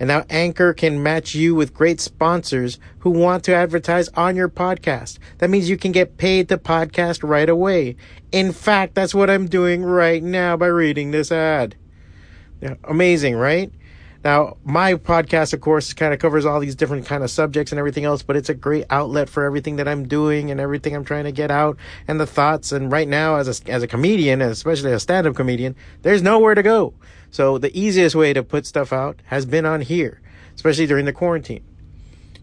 And now Anchor can match you with great sponsors who want to advertise on your podcast. That means you can get paid to podcast right away. In fact, that's what I'm doing right now by reading this ad. Yeah, amazing, right? Now, my podcast, of course, kind of covers all these different kind of subjects and everything else, but it's a great outlet for everything that I'm doing and everything I'm trying to get out and the thoughts. And right now, as a, as a comedian, especially a stand-up comedian, there's nowhere to go. So the easiest way to put stuff out has been on here, especially during the quarantine.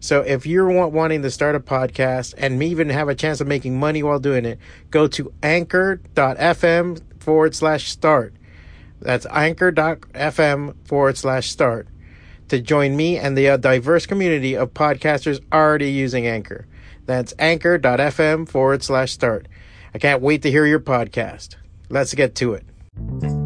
So if you're wanting to start a podcast and even have a chance of making money while doing it, go to anchor.fm forward slash start. That's anchor.fm forward slash start to join me and the uh, diverse community of podcasters already using Anchor. That's anchor.fm forward slash start. I can't wait to hear your podcast. Let's get to it.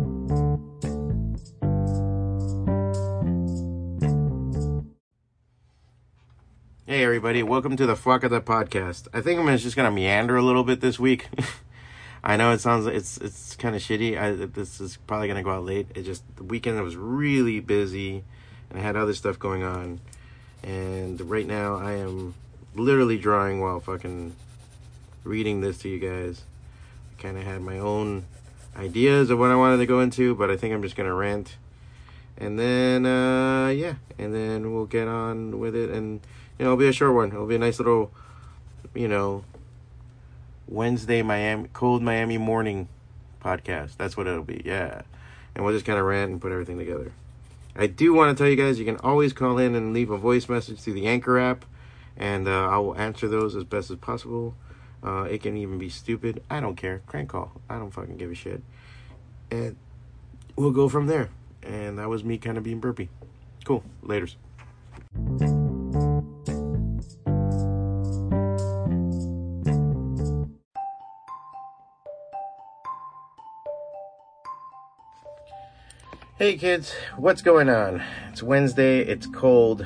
Hey everybody, welcome to the Fuck of the podcast. I think I'm just gonna meander a little bit this week. I know it sounds it's it's kind of shitty. I, this is probably gonna go out late. It just the weekend was really busy, and I had other stuff going on. And right now I am literally drawing while fucking reading this to you guys. I kind of had my own ideas of what I wanted to go into, but I think I'm just gonna rant. And then uh yeah, and then we'll get on with it and it'll be a short one. It'll be a nice little, you know, Wednesday Miami cold Miami morning podcast. That's what it'll be. Yeah. And we'll just kind of rant and put everything together. I do want to tell you guys you can always call in and leave a voice message through the Anchor app, and uh, I will answer those as best as possible. Uh, it can even be stupid. I don't care. Crank call. I don't fucking give a shit. And we'll go from there. And that was me kind of being burpy. Cool. Laters. Hey kids, what's going on? It's Wednesday, it's cold.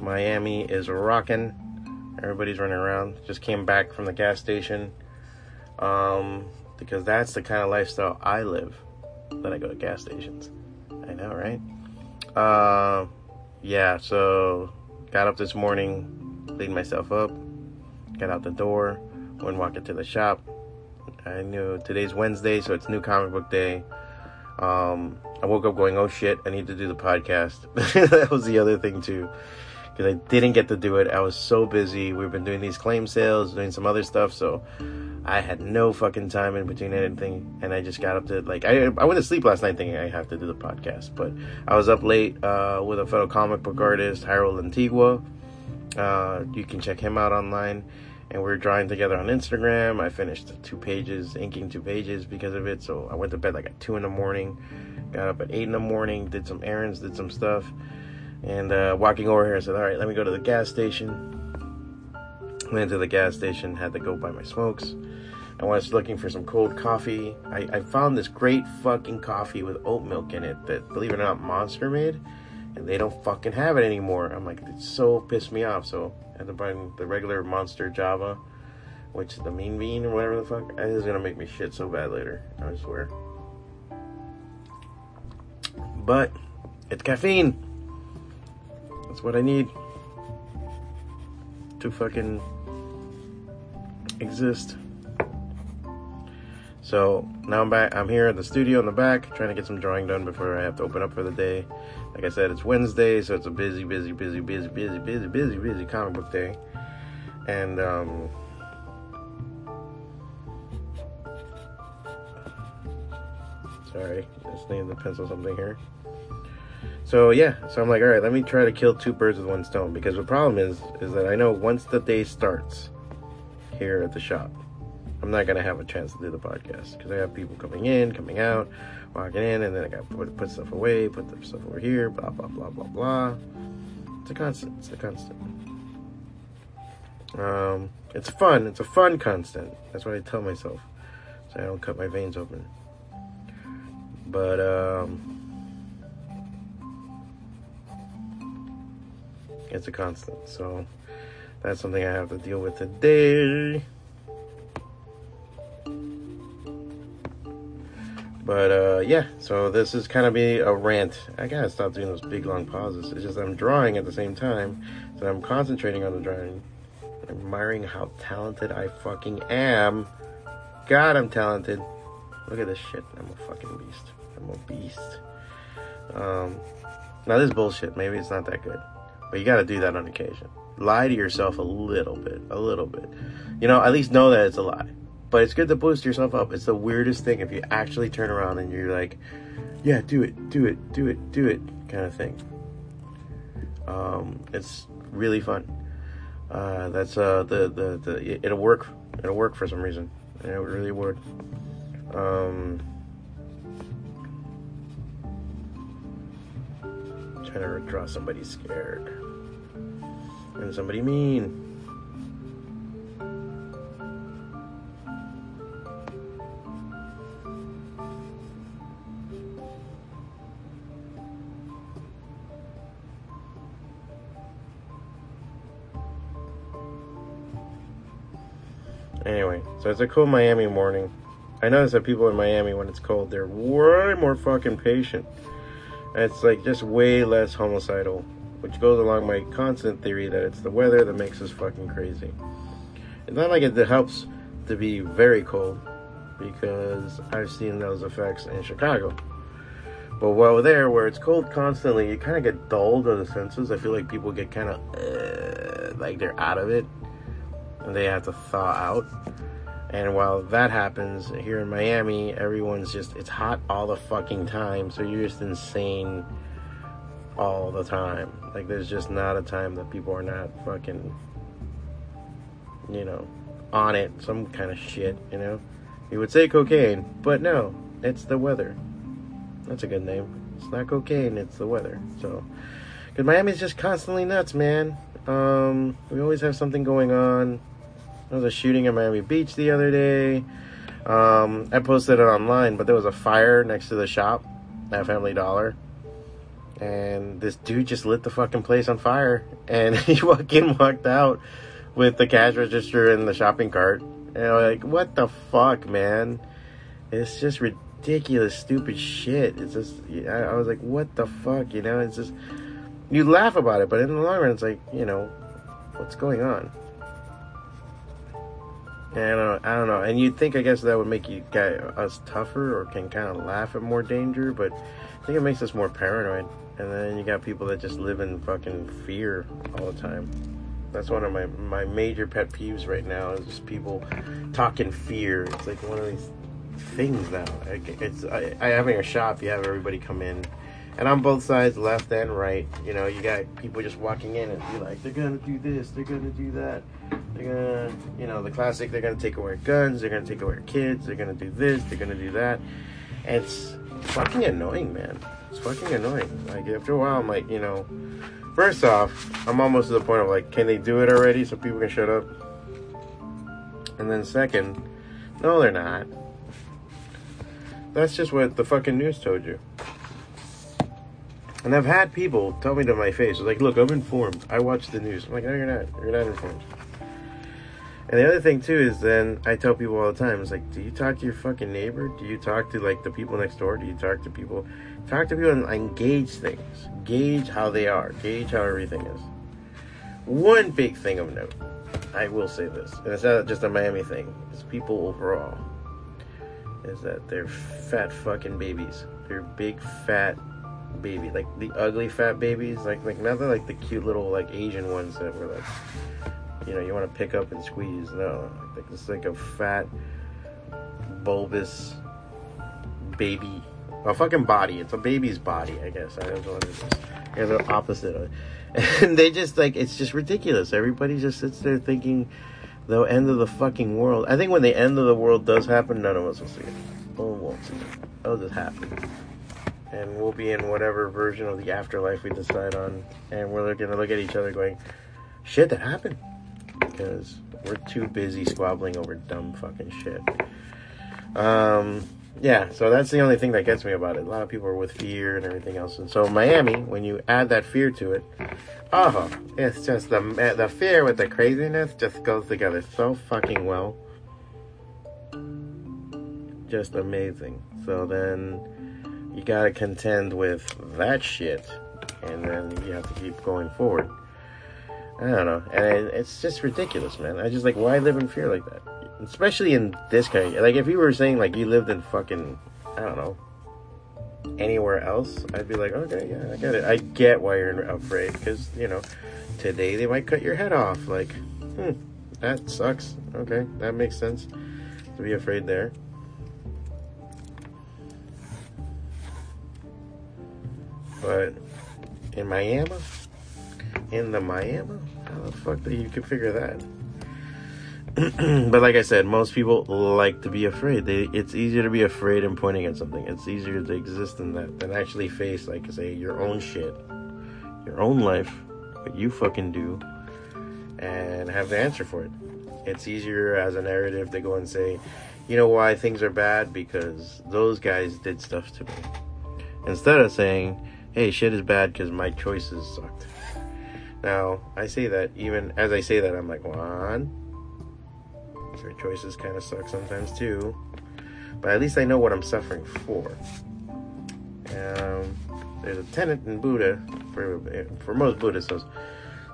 Miami is rocking. Everybody's running around. Just came back from the gas station. Um, because that's the kind of lifestyle I live. Then I go to gas stations. I know, right? Uh, yeah, so got up this morning, cleaned myself up, got out the door, went walking to the shop. I knew today's Wednesday, so it's new comic book day. Um, I woke up going, oh shit, I need to do the podcast. that was the other thing too. Because I didn't get to do it. I was so busy. We've been doing these claim sales, doing some other stuff, so I had no fucking time in between anything. And I just got up to, like, I, I went to sleep last night thinking I have to do the podcast. But I was up late uh, with a fellow comic book artist, Hyrule Antigua. Uh, you can check him out online and we are drawing together on Instagram. I finished two pages, inking two pages because of it. So I went to bed like at two in the morning, got up at eight in the morning, did some errands, did some stuff, and uh, walking over here, I said, "All right, let me go to the gas station." Went to the gas station, had to go buy my smokes. I was looking for some cold coffee. I, I found this great fucking coffee with oat milk in it that, believe it or not, Monster made, and they don't fucking have it anymore. I'm like, it so pissed me off. So and to buy the regular Monster Java, which the mean bean or whatever the fuck. It is gonna make me shit so bad later. I swear. But it's caffeine. That's what I need to fucking exist. So now I'm back. I'm here at the studio in the back, trying to get some drawing done before I have to open up for the day. Like I said, it's Wednesday, so it's a busy, busy, busy, busy, busy, busy, busy, busy comic book day. And um, sorry, just needed to pencil something here. So yeah, so I'm like, all right, let me try to kill two birds with one stone because the problem is, is that I know once the day starts here at the shop, I'm not gonna have a chance to do the podcast because I have people coming in, coming out, walking in, and then I got put, put stuff away, put the stuff over here, blah blah blah blah blah. It's a constant. It's a constant. Um, it's fun. It's a fun constant. That's what I tell myself, so I don't cut my veins open. But um, it's a constant. So that's something I have to deal with today. But uh, yeah, so this is kind of be a rant. I gotta stop doing those big long pauses. It's just I'm drawing at the same time, so I'm concentrating on the drawing, admiring how talented I fucking am. God, I'm talented. Look at this shit. I'm a fucking beast. I'm a beast. Um, now this bullshit. Maybe it's not that good, but you gotta do that on occasion. Lie to yourself a little bit, a little bit. You know, at least know that it's a lie but it's good to boost yourself up. It's the weirdest thing if you actually turn around and you're like, yeah, do it, do it, do it, do it, kind of thing. Um, it's really fun. Uh, that's uh, the, the the it'll work. It'll work for some reason. It really would. Um, trying to draw somebody scared and somebody mean. Anyway, so it's a cool Miami morning. I notice that people in Miami, when it's cold, they're way more fucking patient. It's like just way less homicidal, which goes along my constant theory that it's the weather that makes us fucking crazy. It's not like it helps to be very cold, because I've seen those effects in Chicago. But while there, where it's cold constantly, you kind of get dulled of the senses. I feel like people get kind of uh, like they're out of it they have to thaw out. And while that happens here in Miami, everyone's just it's hot all the fucking time, so you're just insane all the time. Like there's just not a time that people are not fucking you know, on it, some kind of shit, you know. You would say cocaine, but no, it's the weather. That's a good name. It's not cocaine, it's the weather. So, because Miami's just constantly nuts, man. Um, we always have something going on. There was a shooting in Miami Beach the other day. Um, I posted it online, but there was a fire next to the shop at Family Dollar. And this dude just lit the fucking place on fire. And he fucking walked out with the cash register and the shopping cart. And I'm like, what the fuck, man? It's just ridiculous, stupid shit. It's just, I was like, what the fuck, you know? It's just, you laugh about it, but in the long run, it's like, you know, what's going on? I don't, I don't know. And you'd think, I guess, that would make you guys, us tougher or can kind of laugh at more danger, but I think it makes us more paranoid. And then you got people that just live in fucking fear all the time. That's one of my, my major pet peeves right now is just people talking fear. It's like one of these things now. It's I, I having a shop. You have everybody come in and on both sides, left and right, you know, you got people just walking in and be like, they're gonna do this, they're gonna do that, they're gonna, you know, the classic, they're gonna take away guns, they're gonna take away kids, they're gonna do this, they're gonna do that. And it's fucking annoying, man. It's fucking annoying. Like, after a while, I'm like, you know, first off, I'm almost to the point of like, can they do it already so people can shut up? And then second, no, they're not. That's just what the fucking news told you. And I've had people tell me to my face, like, look, I'm informed. I watch the news. I'm like, no, you're not. You're not informed. And the other thing too is then I tell people all the time, it's like, do you talk to your fucking neighbor? Do you talk to like the people next door? Do you talk to people? Talk to people and engage things. Gauge how they are. Gauge how everything is. One big thing of note, I will say this, and it's not just a Miami thing. It's people overall. Is that they're fat fucking babies. They're big fat baby, like the ugly fat babies, like like not the like the cute little like Asian ones that were like, you know, you want to pick up and squeeze. No, like it's like a fat, bulbous baby, a fucking body. It's a baby's body, I guess. I don't know. It's the opposite. And they just like it's just ridiculous. Everybody just sits there thinking the end of the fucking world. I think when the end of the world does happen, none of us will see it. No one won't see it. It'll just happen. And we'll be in whatever version of the afterlife we decide on. And we're gonna look at each other going, shit, that happened. Because we're too busy squabbling over dumb fucking shit. Um, yeah, so that's the only thing that gets me about it. A lot of people are with fear and everything else. And so Miami, when you add that fear to it, oh, it's just the the fear with the craziness just goes together so fucking well. Just amazing. So then you gotta contend with that shit, and then you have to keep going forward. I don't know, and it, it's just ridiculous, man. I just like why live in fear like that, especially in this kind. Of, like if you were saying like you lived in fucking, I don't know, anywhere else, I'd be like, okay, yeah, I get it. I get why you're afraid because you know, today they might cut your head off. Like, hmm, that sucks. Okay, that makes sense to be afraid there. But in Miami, in the Miami, how the fuck do you configure that? but like I said, most people like to be afraid. They, it's easier to be afraid and pointing at something. It's easier to exist in that than actually face, like, say, your own shit, your own life, what you fucking do, and have the answer for it. It's easier as a narrative to go and say, you know why things are bad? Because those guys did stuff to me. Instead of saying, hey, shit is bad because my choices sucked. Now, I say that even as I say that, I'm like, one, your choices kind of suck sometimes too. But at least I know what I'm suffering for. Um, there's a tenet in Buddha for for most Buddhists.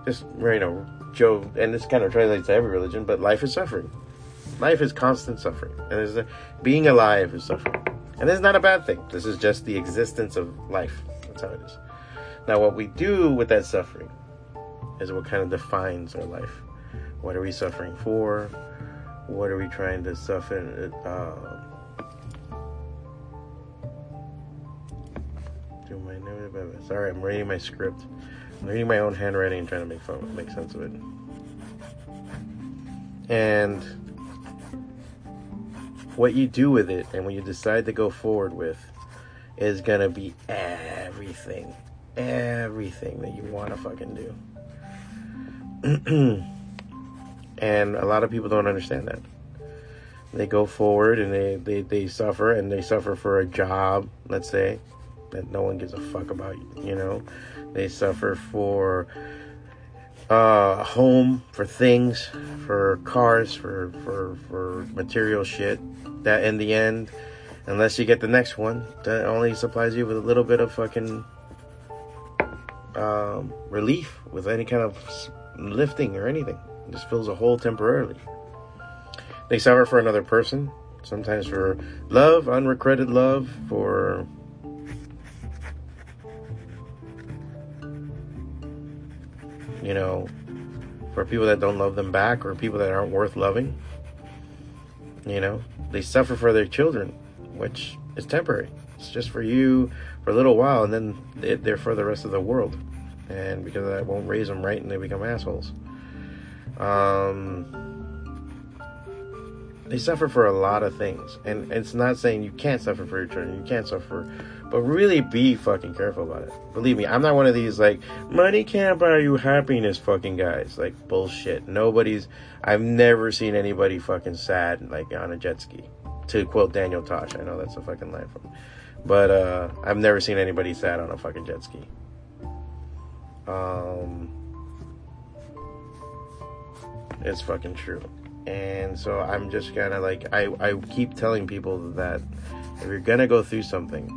Just you know, Joe, and this kind of translates to every religion. But life is suffering. Life is constant suffering, and there's a, being alive is suffering, and this is not a bad thing. This is just the existence of life. That's how it is. Now, what we do with that suffering is what kind of defines our life. What are we suffering for? what are we trying to suffer? Uh, sorry, I'm reading my script. I'm reading my own handwriting and trying to make fun, make sense of it. And what you do with it, and when you decide to go forward with, is gonna be everything, everything that you want to fucking do. And a lot of people don't understand that. They go forward and they, they, they suffer and they suffer for a job, let's say, that no one gives a fuck about, you know. They suffer for uh, home, for things, for cars, for, for, for material shit that in the end, unless you get the next one, that only supplies you with a little bit of fucking um, relief with any kind of lifting or anything It just fills a hole temporarily. They suffer for another person, sometimes for love, unrequited love, for you know, for people that don't love them back or people that aren't worth loving. You know, they suffer for their children, which is temporary. It's just for you for a little while, and then they're for the rest of the world. And because that won't raise them right, and they become assholes. Um, they suffer for a lot of things, and it's not saying you can't suffer for your children, you can't suffer, but really be fucking careful about it. Believe me, I'm not one of these like money can't buy you happiness fucking guys. Like bullshit. Nobody's. I've never seen anybody fucking sad like on a jet ski. To quote Daniel Tosh, I know that's a fucking line from, but uh, I've never seen anybody sad on a fucking jet ski. Um it's fucking true. And so I'm just kind of like I I keep telling people that if you're gonna go through something,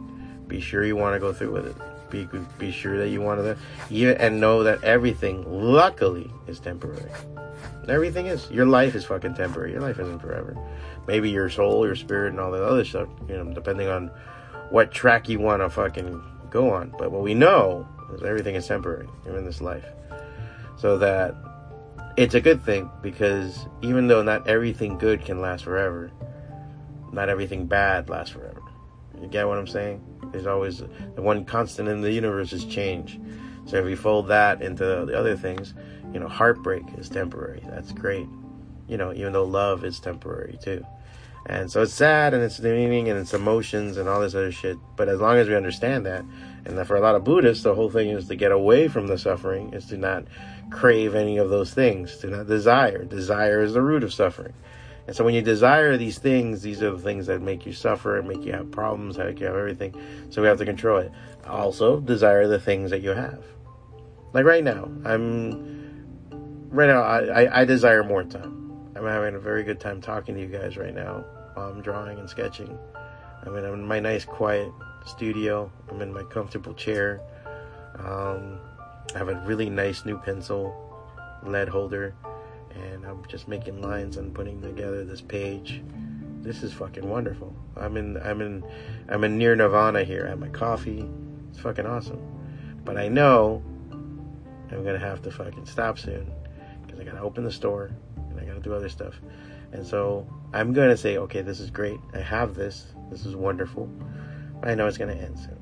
be sure you want to go through with it. Be be sure that you want to, yeah, and know that everything, luckily, is temporary. Everything is. Your life is fucking temporary. Your life isn't forever. Maybe your soul, your spirit, and all that other stuff. You know, depending on what track you want to fucking go on. But what we know is everything is temporary, even in this life. So that it's a good thing because even though not everything good can last forever, not everything bad lasts forever. You get what I'm saying? There's always the one constant in the universe is change. So if we fold that into the other things, you know, heartbreak is temporary. That's great. you know, even though love is temporary too. And so it's sad and it's demeaning and it's emotions and all this other shit. But as long as we understand that, and for a lot of Buddhists, the whole thing is to get away from the suffering, is to not crave any of those things, to not desire. Desire is the root of suffering. And so when you desire these things, these are the things that make you suffer and make you have problems, make you have everything. So we have to control it. Also, desire the things that you have. Like right now, I'm right now. I, I, I desire more time. I'm having a very good time talking to you guys right now while I'm drawing and sketching. I mean I'm in my nice, quiet studio. I'm in my comfortable chair. Um, I have a really nice new pencil, lead holder and I'm just making lines and putting together this page. This is fucking wonderful. I'm in I'm in I'm in near nirvana here. I have my coffee. It's fucking awesome. But I know I'm gonna have to fucking stop soon because I gotta open the store and I gotta do other stuff. And so I'm gonna say, okay, this is great. I have this. This is wonderful. I know it's gonna end soon,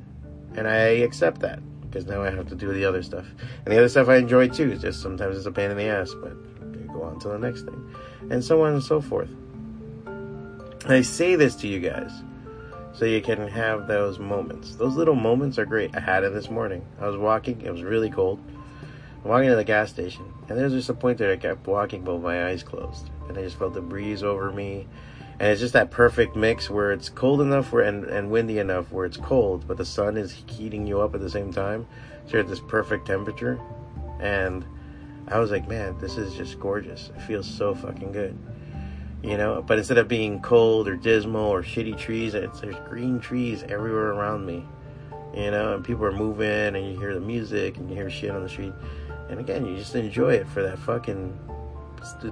and I accept that because now I have to do the other stuff. And the other stuff I enjoy too. It's just sometimes it's a pain in the ass, but go on to the next thing, and so on and so forth. I say this to you guys so you can have those moments. Those little moments are great. I had it this morning. I was walking, it was really cold. Walking to the gas station, and there's just a point there I kept walking but my eyes closed. And I just felt the breeze over me. And it's just that perfect mix where it's cold enough where, and, and windy enough where it's cold, but the sun is heating you up at the same time. So you're at this perfect temperature. And I was like, man, this is just gorgeous. It feels so fucking good. You know, but instead of being cold or dismal or shitty trees, it's there's green trees everywhere around me. You know, and people are moving and you hear the music and you hear shit on the street. And again, you just enjoy it for that fucking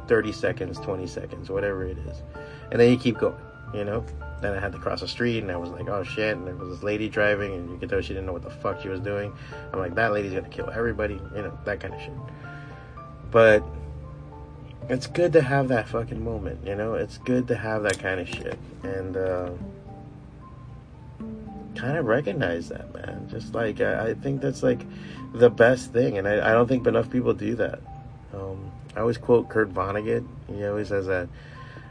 30 seconds, 20 seconds, whatever it is. And then you keep going, you know? Then I had to cross the street and I was like, oh shit. And there was this lady driving and you could tell she didn't know what the fuck she was doing. I'm like, that lady's gonna kill everybody, you know, that kind of shit. But it's good to have that fucking moment, you know? It's good to have that kind of shit. And, uh, kind of recognize that, man. Just like, I, I, think that's like the best thing. And I, I don't think enough people do that. Um, I always quote Kurt Vonnegut. He always says that.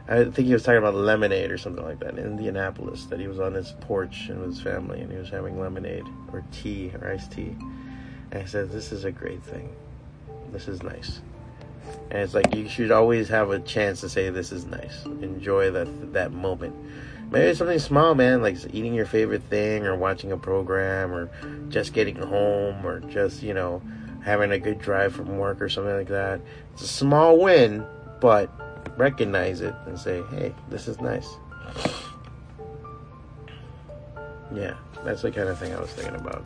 I think he was talking about lemonade or something like that in Indianapolis. That he was on his porch and with his family and he was having lemonade or tea or iced tea. And he said, This is a great thing. This is nice and it's like you should always have a chance to say this is nice enjoy that that moment maybe something small man like eating your favorite thing or watching a program or just getting home or just you know having a good drive from work or something like that. It's a small win but recognize it and say hey this is nice. Yeah that's the kind of thing i was thinking about.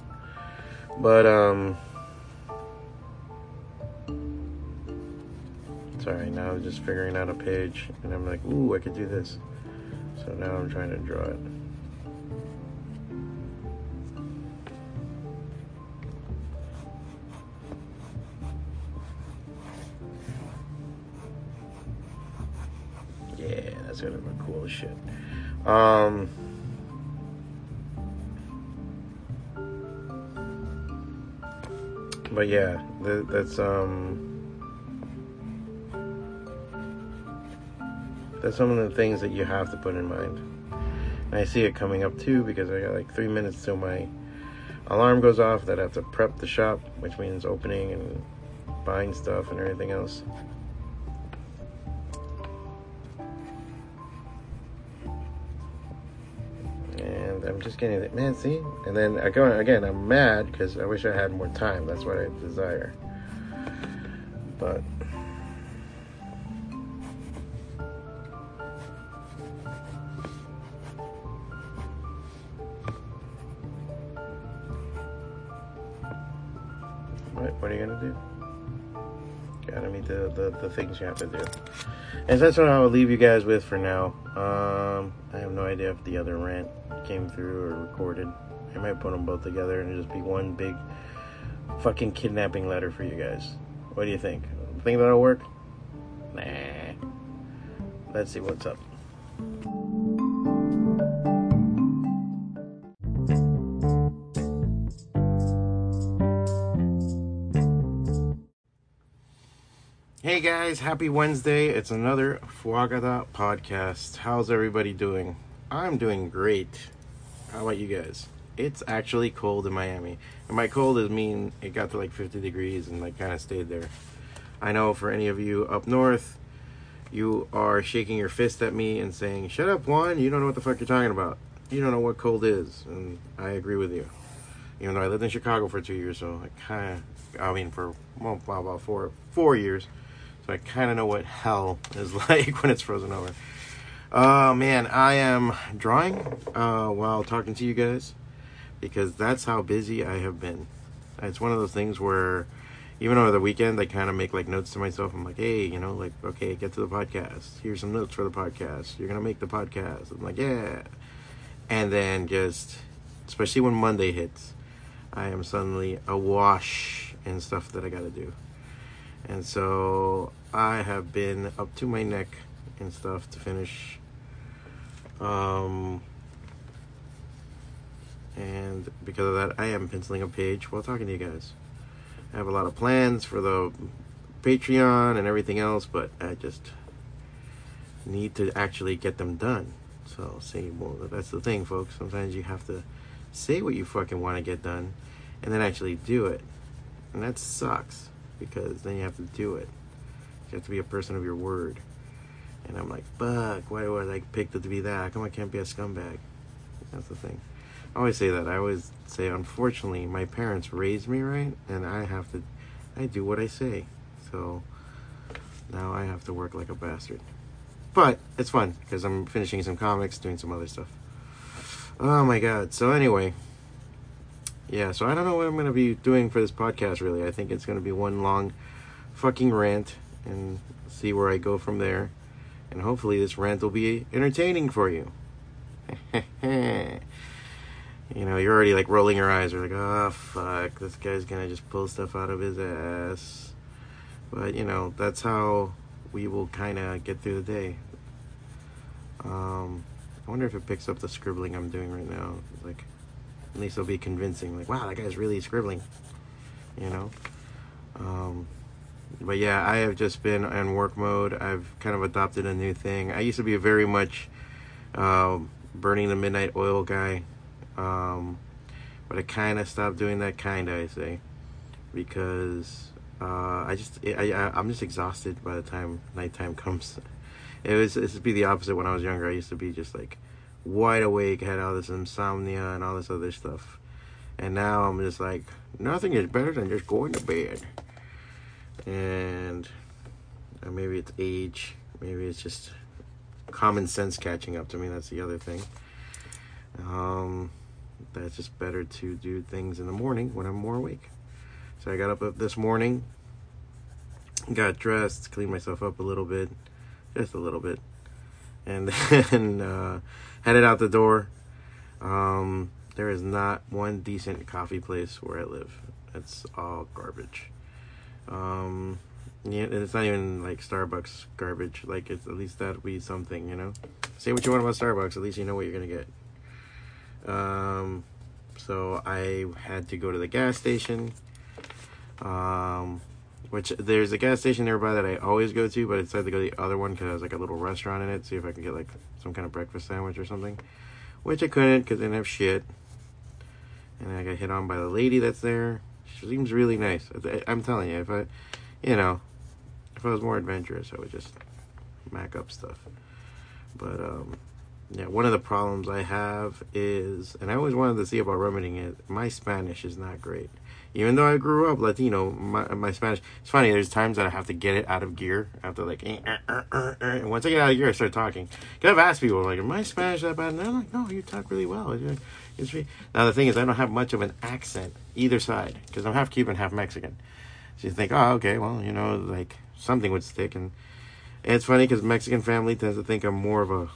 But um sorry, now I'm just figuring out a page and I'm like, ooh, I could do this. So now I'm trying to draw it. Yeah, that's gonna be cool as shit. Um, but yeah, that's um That's some of the things that you have to put in mind. And I see it coming up too because I got like three minutes till my alarm goes off that I have to prep the shop, which means opening and buying stuff and everything else. And I'm just getting it, man. See, and then I go again. I'm mad because I wish I had more time. That's what I desire. But things you have to do. And that's what I'll leave you guys with for now. Um, I have no idea if the other rant came through or recorded. I might put them both together and just be one big fucking kidnapping letter for you guys. What do you think? Think that'll work? Nah. Let's see what's up. Hey guys, happy Wednesday. It's another FWACATA podcast. How's everybody doing? I'm doing great. How about you guys? It's actually cold in Miami. And by cold is mean it got to like 50 degrees and like kind of stayed there. I know for any of you up north, you are shaking your fist at me and saying, "Shut up, Juan, you don't know what the fuck you're talking about. You don't know what cold is." And I agree with you. Even though I lived in Chicago for 2 years, so I kind of I mean for well, about 4 4 years. So I kind of know what hell is like when it's frozen over. Oh man, I am drawing uh, while talking to you guys because that's how busy I have been. It's one of those things where even over the weekend, I kind of make like notes to myself. I'm like, hey, you know, like, okay, get to the podcast. Here's some notes for the podcast. You're to make the podcast. I'm like, yeah. And then just, especially when Monday hits, I am suddenly awash in stuff that I got to do. And so I have been up to my neck and stuff to finish. Um, and because of that, I am penciling a page while talking to you guys. I have a lot of plans for the Patreon and everything else, but I just need to actually get them done. So, see, well, that's the thing, folks. Sometimes you have to say what you fucking want to get done and then actually do it. And that sucks because then you have to do it. You have to be a person of your word. And I'm like, fuck, why do I like pick to be that? How come I can't be a scumbag? That's the thing. I always say that. I always say, unfortunately, my parents raised me right, and I have to, I do what I say. So now I have to work like a bastard. But it's fun because I'm finishing some comics, doing some other stuff. Oh my god. So anyway, yeah. So I don't know what I'm gonna be doing for this podcast. Really, I think it's gonna be one long fucking rant, and see where I go from there. And hopefully, this rant will be entertaining for you. you know, you're already like rolling your eyes. You're like, oh fuck, this guy's gonna just pull stuff out of his ass. But you know, that's how we will kind of get through the day. Um, I wonder if it picks up the scribbling I'm doing right now. Like, at least it'll be convincing. Like, wow, that guy's really scribbling. You know. Um, but yeah, I have just been in work mode. I've kind of adopted a new thing. I used to be very much uh, burning the midnight oil guy. Um, but I kind of stopped doing that, kind of, I say, because uh, I just, I, I, am just exhausted by the time nighttime comes. It was, it would be the opposite when I was younger. I used to be just like wide awake, had all this insomnia and all this other stuff. And now I'm just like, nothing is better than just going to bed. And uh, maybe it's age, maybe it's just common sense catching up to me. That's the other thing. Um, that's just better to do things in the morning when I'm more awake. So I got up this morning, got dressed, cleaned myself up a little bit, just a little bit, and then uh, headed out the door. Um, there is not one decent coffee place where I live. It's all garbage. Um, yeah, it's not even like Starbucks garbage. Like it's at least that would be something, you know. Say what you want about Starbucks, at least you know what you're gonna get. Um, so I had to go to the gas station. Um, which there's a gas station nearby that I always go to, but I decided to go to the other one because there's like a little restaurant in it. See if I can get like some kind of breakfast sandwich or something, which I couldn't because I didn't have shit. And I got hit on by the lady that's there. She seems really nice. I'm telling you, if I, you know, if I was more adventurous, I would just mac up stuff. But um, yeah, one of the problems I have is, and I always wanted to see about remedying it. My Spanish is not great, even though I grew up Latino. My my Spanish. It's funny. There's times that I have to get it out of gear. after have to like, eh, eh, eh, and once I get out of gear, I start talking. Cause I've asked people like, "Am my Spanish that bad?" And they're like, "No, you talk really well." It's really... Now the thing is, I don't have much of an accent either side because I'm half Cuban, half Mexican. So you think, oh, okay, well, you know, like something would stick, and it's funny because Mexican family tends to think I'm more of a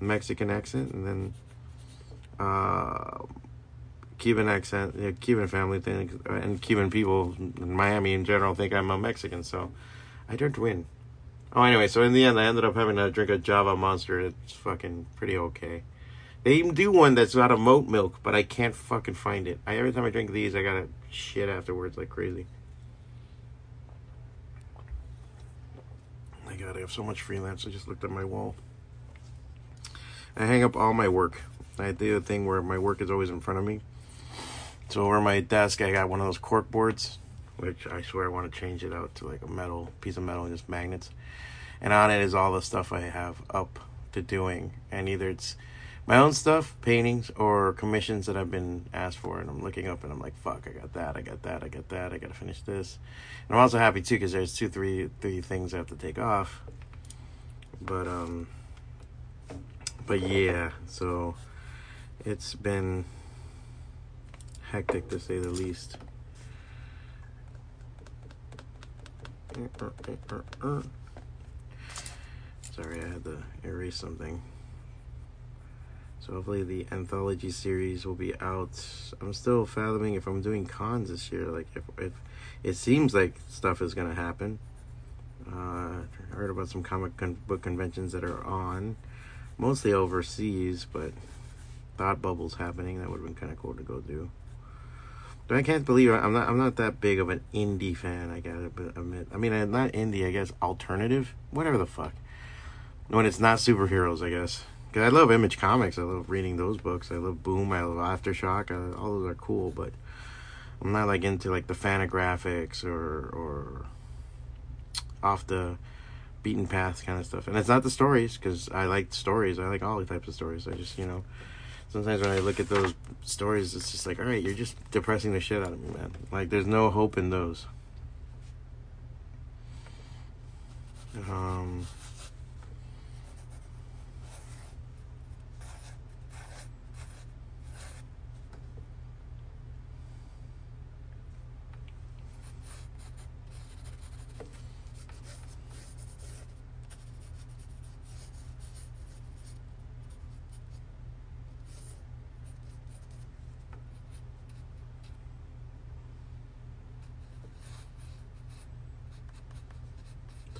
Mexican accent, and then uh, Cuban accent, yeah, Cuban family thing, and Cuban people in Miami in general think I'm a Mexican, so I don't win. Oh, anyway, so in the end, I ended up having to drink a Java Monster. It's fucking pretty okay. They even do one that's out of moat milk, but I can't fucking find it. I, every time I drink these, I gotta shit afterwards like crazy. My God, I have so much freelance. I just looked at my wall. I hang up all my work. I do a thing where my work is always in front of me. So over my desk, I got one of those cork boards, which I swear I want to change it out to like a metal piece of metal and just magnets. And on it is all the stuff I have up to doing, and either it's my own stuff, paintings, or commissions that I've been asked for. And I'm looking up and I'm like, fuck, I got that, I got that, I got that, I got to finish this. And I'm also happy too because there's two, three, three things I have to take off. But um, but yeah, so it's been hectic to say the least. Sorry, I had to erase something. So hopefully the anthology series will be out. I'm still fathoming if I'm doing cons this year. Like if, if it seems like stuff is gonna happen. Uh, I heard about some comic con- book conventions that are on, mostly overseas, but Thought Bubble's happening. That would have been kind of cool to go do. But I can't believe I'm not. I'm not that big of an indie fan. I gotta admit. I mean, I'm not indie. I guess alternative, whatever the fuck. When it's not superheroes, I guess. Cause I love Image Comics. I love reading those books. I love Boom. I love Aftershock. I, all those are cool, but I'm not like into like the Fantagraphics or or off the beaten path kind of stuff. And it's not the stories because I like stories. I like all types of stories. I just you know sometimes when I look at those stories, it's just like, all right, you're just depressing the shit out of me, man. Like there's no hope in those. Um.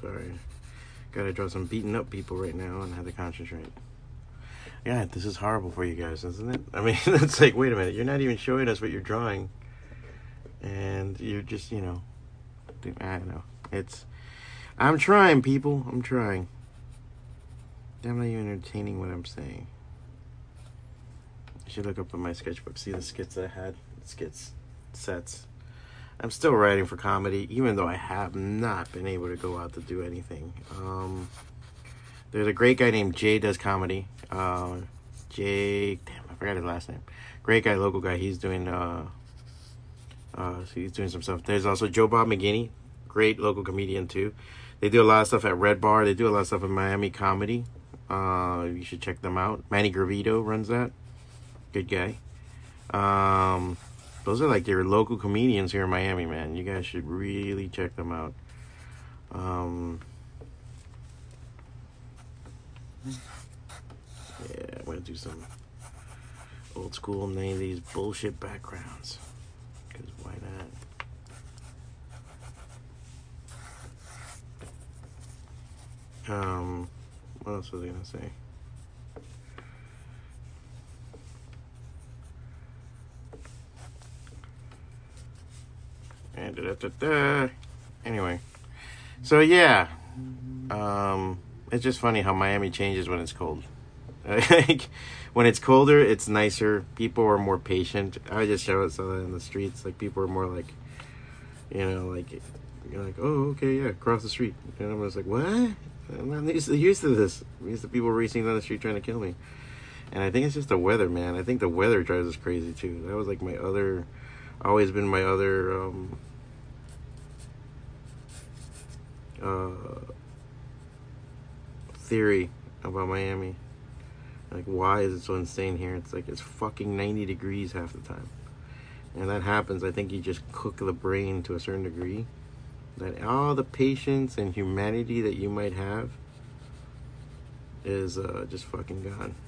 Sorry. Gotta draw some beaten up people right now and have to concentrate. Yeah, this is horrible for you guys, isn't it? I mean, it's like, wait a minute, you're not even showing us what you're drawing. And you're just, you know, I don't know. It's, I'm trying, people. I'm trying. I'm not even entertaining what I'm saying. I should look up in my sketchbook, see the skits I had, skits, sets. I'm still writing for comedy, even though I have not been able to go out to do anything. Um, there's a great guy named Jay does comedy. Uh, Jay, damn, I forgot his last name. Great guy, local guy. He's doing uh, uh, he's doing some stuff. There's also Joe Bob McGinney, great local comedian too. They do a lot of stuff at Red Bar. They do a lot of stuff in Miami Comedy. Uh, you should check them out. Manny Gravito runs that. Good guy. Um, those are like your local comedians here in Miami, man. You guys should really check them out. Um, yeah, I'm gonna do some old school 90s bullshit backgrounds. Because why not? Um, what else was I gonna say? And da, da, da, Anyway, so yeah, um, it's just funny how Miami changes when it's cold. like when it's colder, it's nicer. People are more patient. I just show it so that in the streets, like people are more like, you know, like you're like, oh, okay, yeah, cross the street, and I'm just like, what? I'm not used to, used to this. I'm used to people racing down the street trying to kill me. And I think it's just the weather, man. I think the weather drives us crazy too. That was like my other, always been my other um, uh, theory about Miami. Like, why is it so insane here? It's like it's fucking 90 degrees half the time. And that happens, I think you just cook the brain to a certain degree. That all the patience and humanity that you might have is uh, just fucking gone.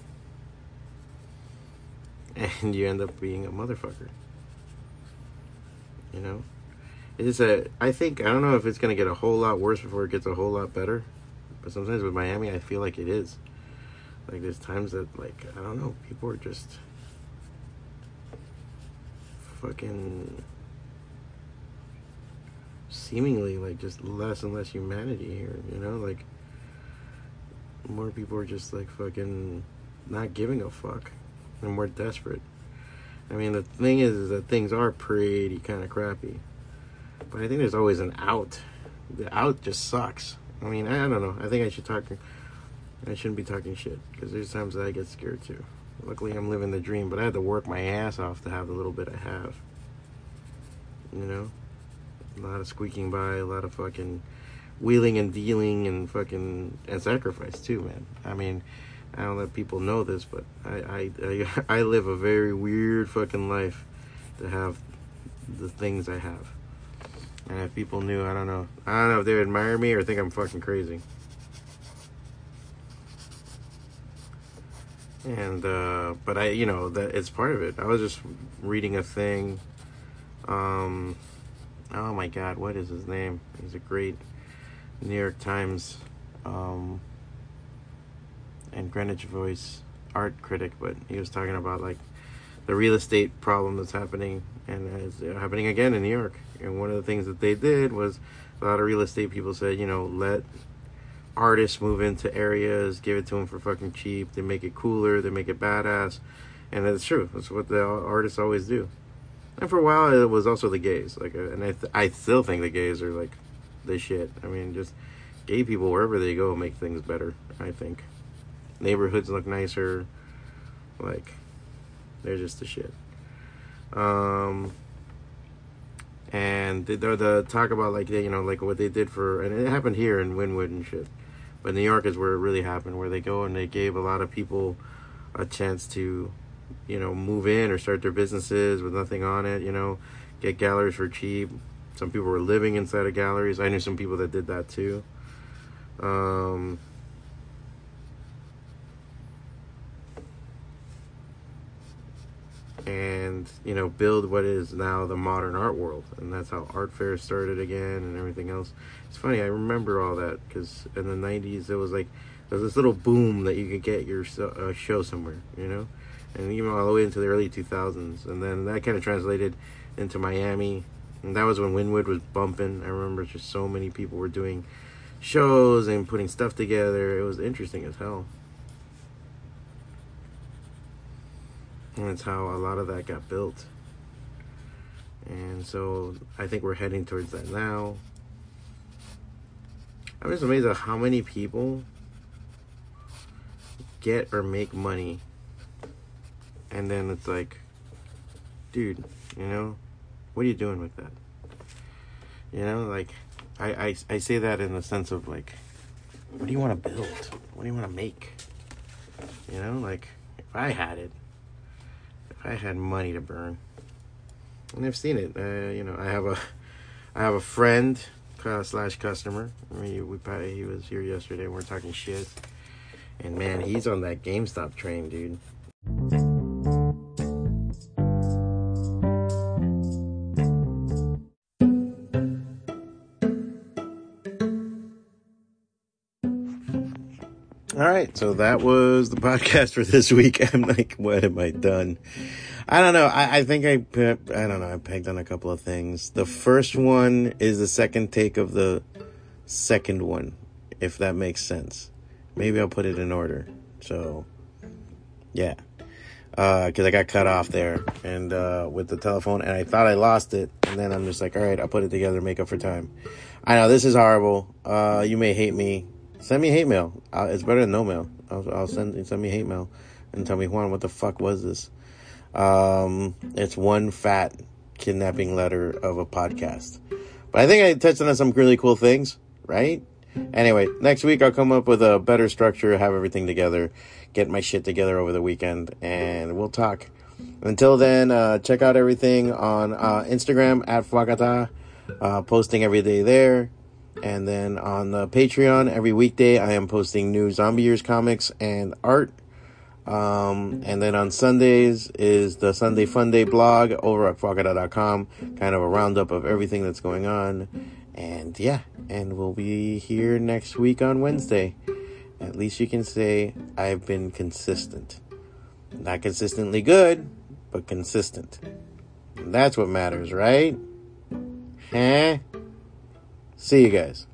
And you end up being a motherfucker. You know? It's a. I think I don't know if it's gonna get a whole lot worse before it gets a whole lot better, but sometimes with Miami, I feel like it is. Like there's times that like I don't know, people are just fucking seemingly like just less and less humanity here. You know, like More people are just like fucking not giving a fuck and more desperate. I mean, the thing is, is that things are pretty kind of crappy. But I think there's always an out. The out just sucks. I mean, I, don't know. I think I should talk. I shouldn't be talking shit because there's times that I get scared too. Luckily, I'm living the dream, but I had to work my ass off to have the little bit I have. You know? A lot of squeaking by, a lot of fucking wheeling and dealing and fucking and sacrifice too, man. I mean, I don't let people know this, but I I I, I live a very weird fucking life to have the things I have. And if people knew, I don't know. I don't know if they would admire me or think I'm fucking crazy. And uh but I you know that it's part of it. I was just reading a thing um oh my god, what is his name? He's a great New York Times um and Greenwich Voice art critic, but he was talking about like the real estate problem that's happening and it's happening again in New York. And one of the things that they did was a lot of real estate people said, you know, let artists move into areas, give it to them for fucking cheap. They make it cooler, they make it badass, and it's true. That's what the artists always do. And for a while, it was also the gays. Like, uh, and I, th- I still think the gays are like the shit. I mean, just gay people wherever they go make things better. I think neighborhoods look nicer. Like, they're just the shit. Um, and the, the, talk about like they, you know like what they did for and it happened here in Wynwood and shit, but New York is where it really happened, where they go and they gave a lot of people a chance to, you know, move in or start their businesses with nothing on it. You know, get galleries for cheap. Some people were living inside of galleries. I knew some people that did that too. Um, and you know build what is now the modern art world. And that's how art fairs started again and everything else. It's funny i remember all that because in the 90s it was like there was this little boom that you could get your uh, show somewhere you know? And even all the way into the early 2000s and then that kind of translated into miami. And that was when wynwood was bumping. I remember just so many people were doing shows and putting stuff together. It was interesting as hell And that's how a lot of that got built. And so I think we're heading towards that now. I'm just amazed at how many people get or make money. And then it's like, dude, you know, what are you doing with that? You know, like, I, I, I say that in the sense of like, what do you want to build? What do you want to make? You know, like, if I had it, I had money to burn, and I've seen it. Uh, you know, I have a, I have a friend uh, slash customer. We, we probably, he was here yesterday. We we're talking shit, and man, he's on that GameStop train, dude. All right, so that was the podcast for this week. I'm like, what am I done? I don't know. I, I think I, I don't know. I pegged on a couple of things. The first one is the second take of the second one, if that makes sense. Maybe I'll put it in order. So, yeah. Uh, cause I got cut off there and, uh, with the telephone and I thought I lost it. And then I'm just like, all right, I'll put it together, make up for time. I know this is horrible. Uh, you may hate me send me hate mail. Uh, it's better than no mail. I'll, I'll, send send me hate mail and tell me Juan, what the fuck was this? Um, it's one fat kidnapping letter of a podcast. But I think I touched on some really cool things, right? Anyway, next week I'll come up with a better structure, have everything together, get my shit together over the weekend, and we'll talk. Until then, uh, check out everything on uh, Instagram at Fwacata, uh, posting every day there. And then on the Patreon, every weekday, I am posting new Zombie Years comics and art. Um, and then on Sundays is the Sunday Fun Day blog over at fwacata.com, kind of a roundup of everything that's going on. And yeah, and we'll be here next week on Wednesday. At least you can say I've been consistent. Not consistently good, but consistent. And that's what matters, right? Huh? See you guys.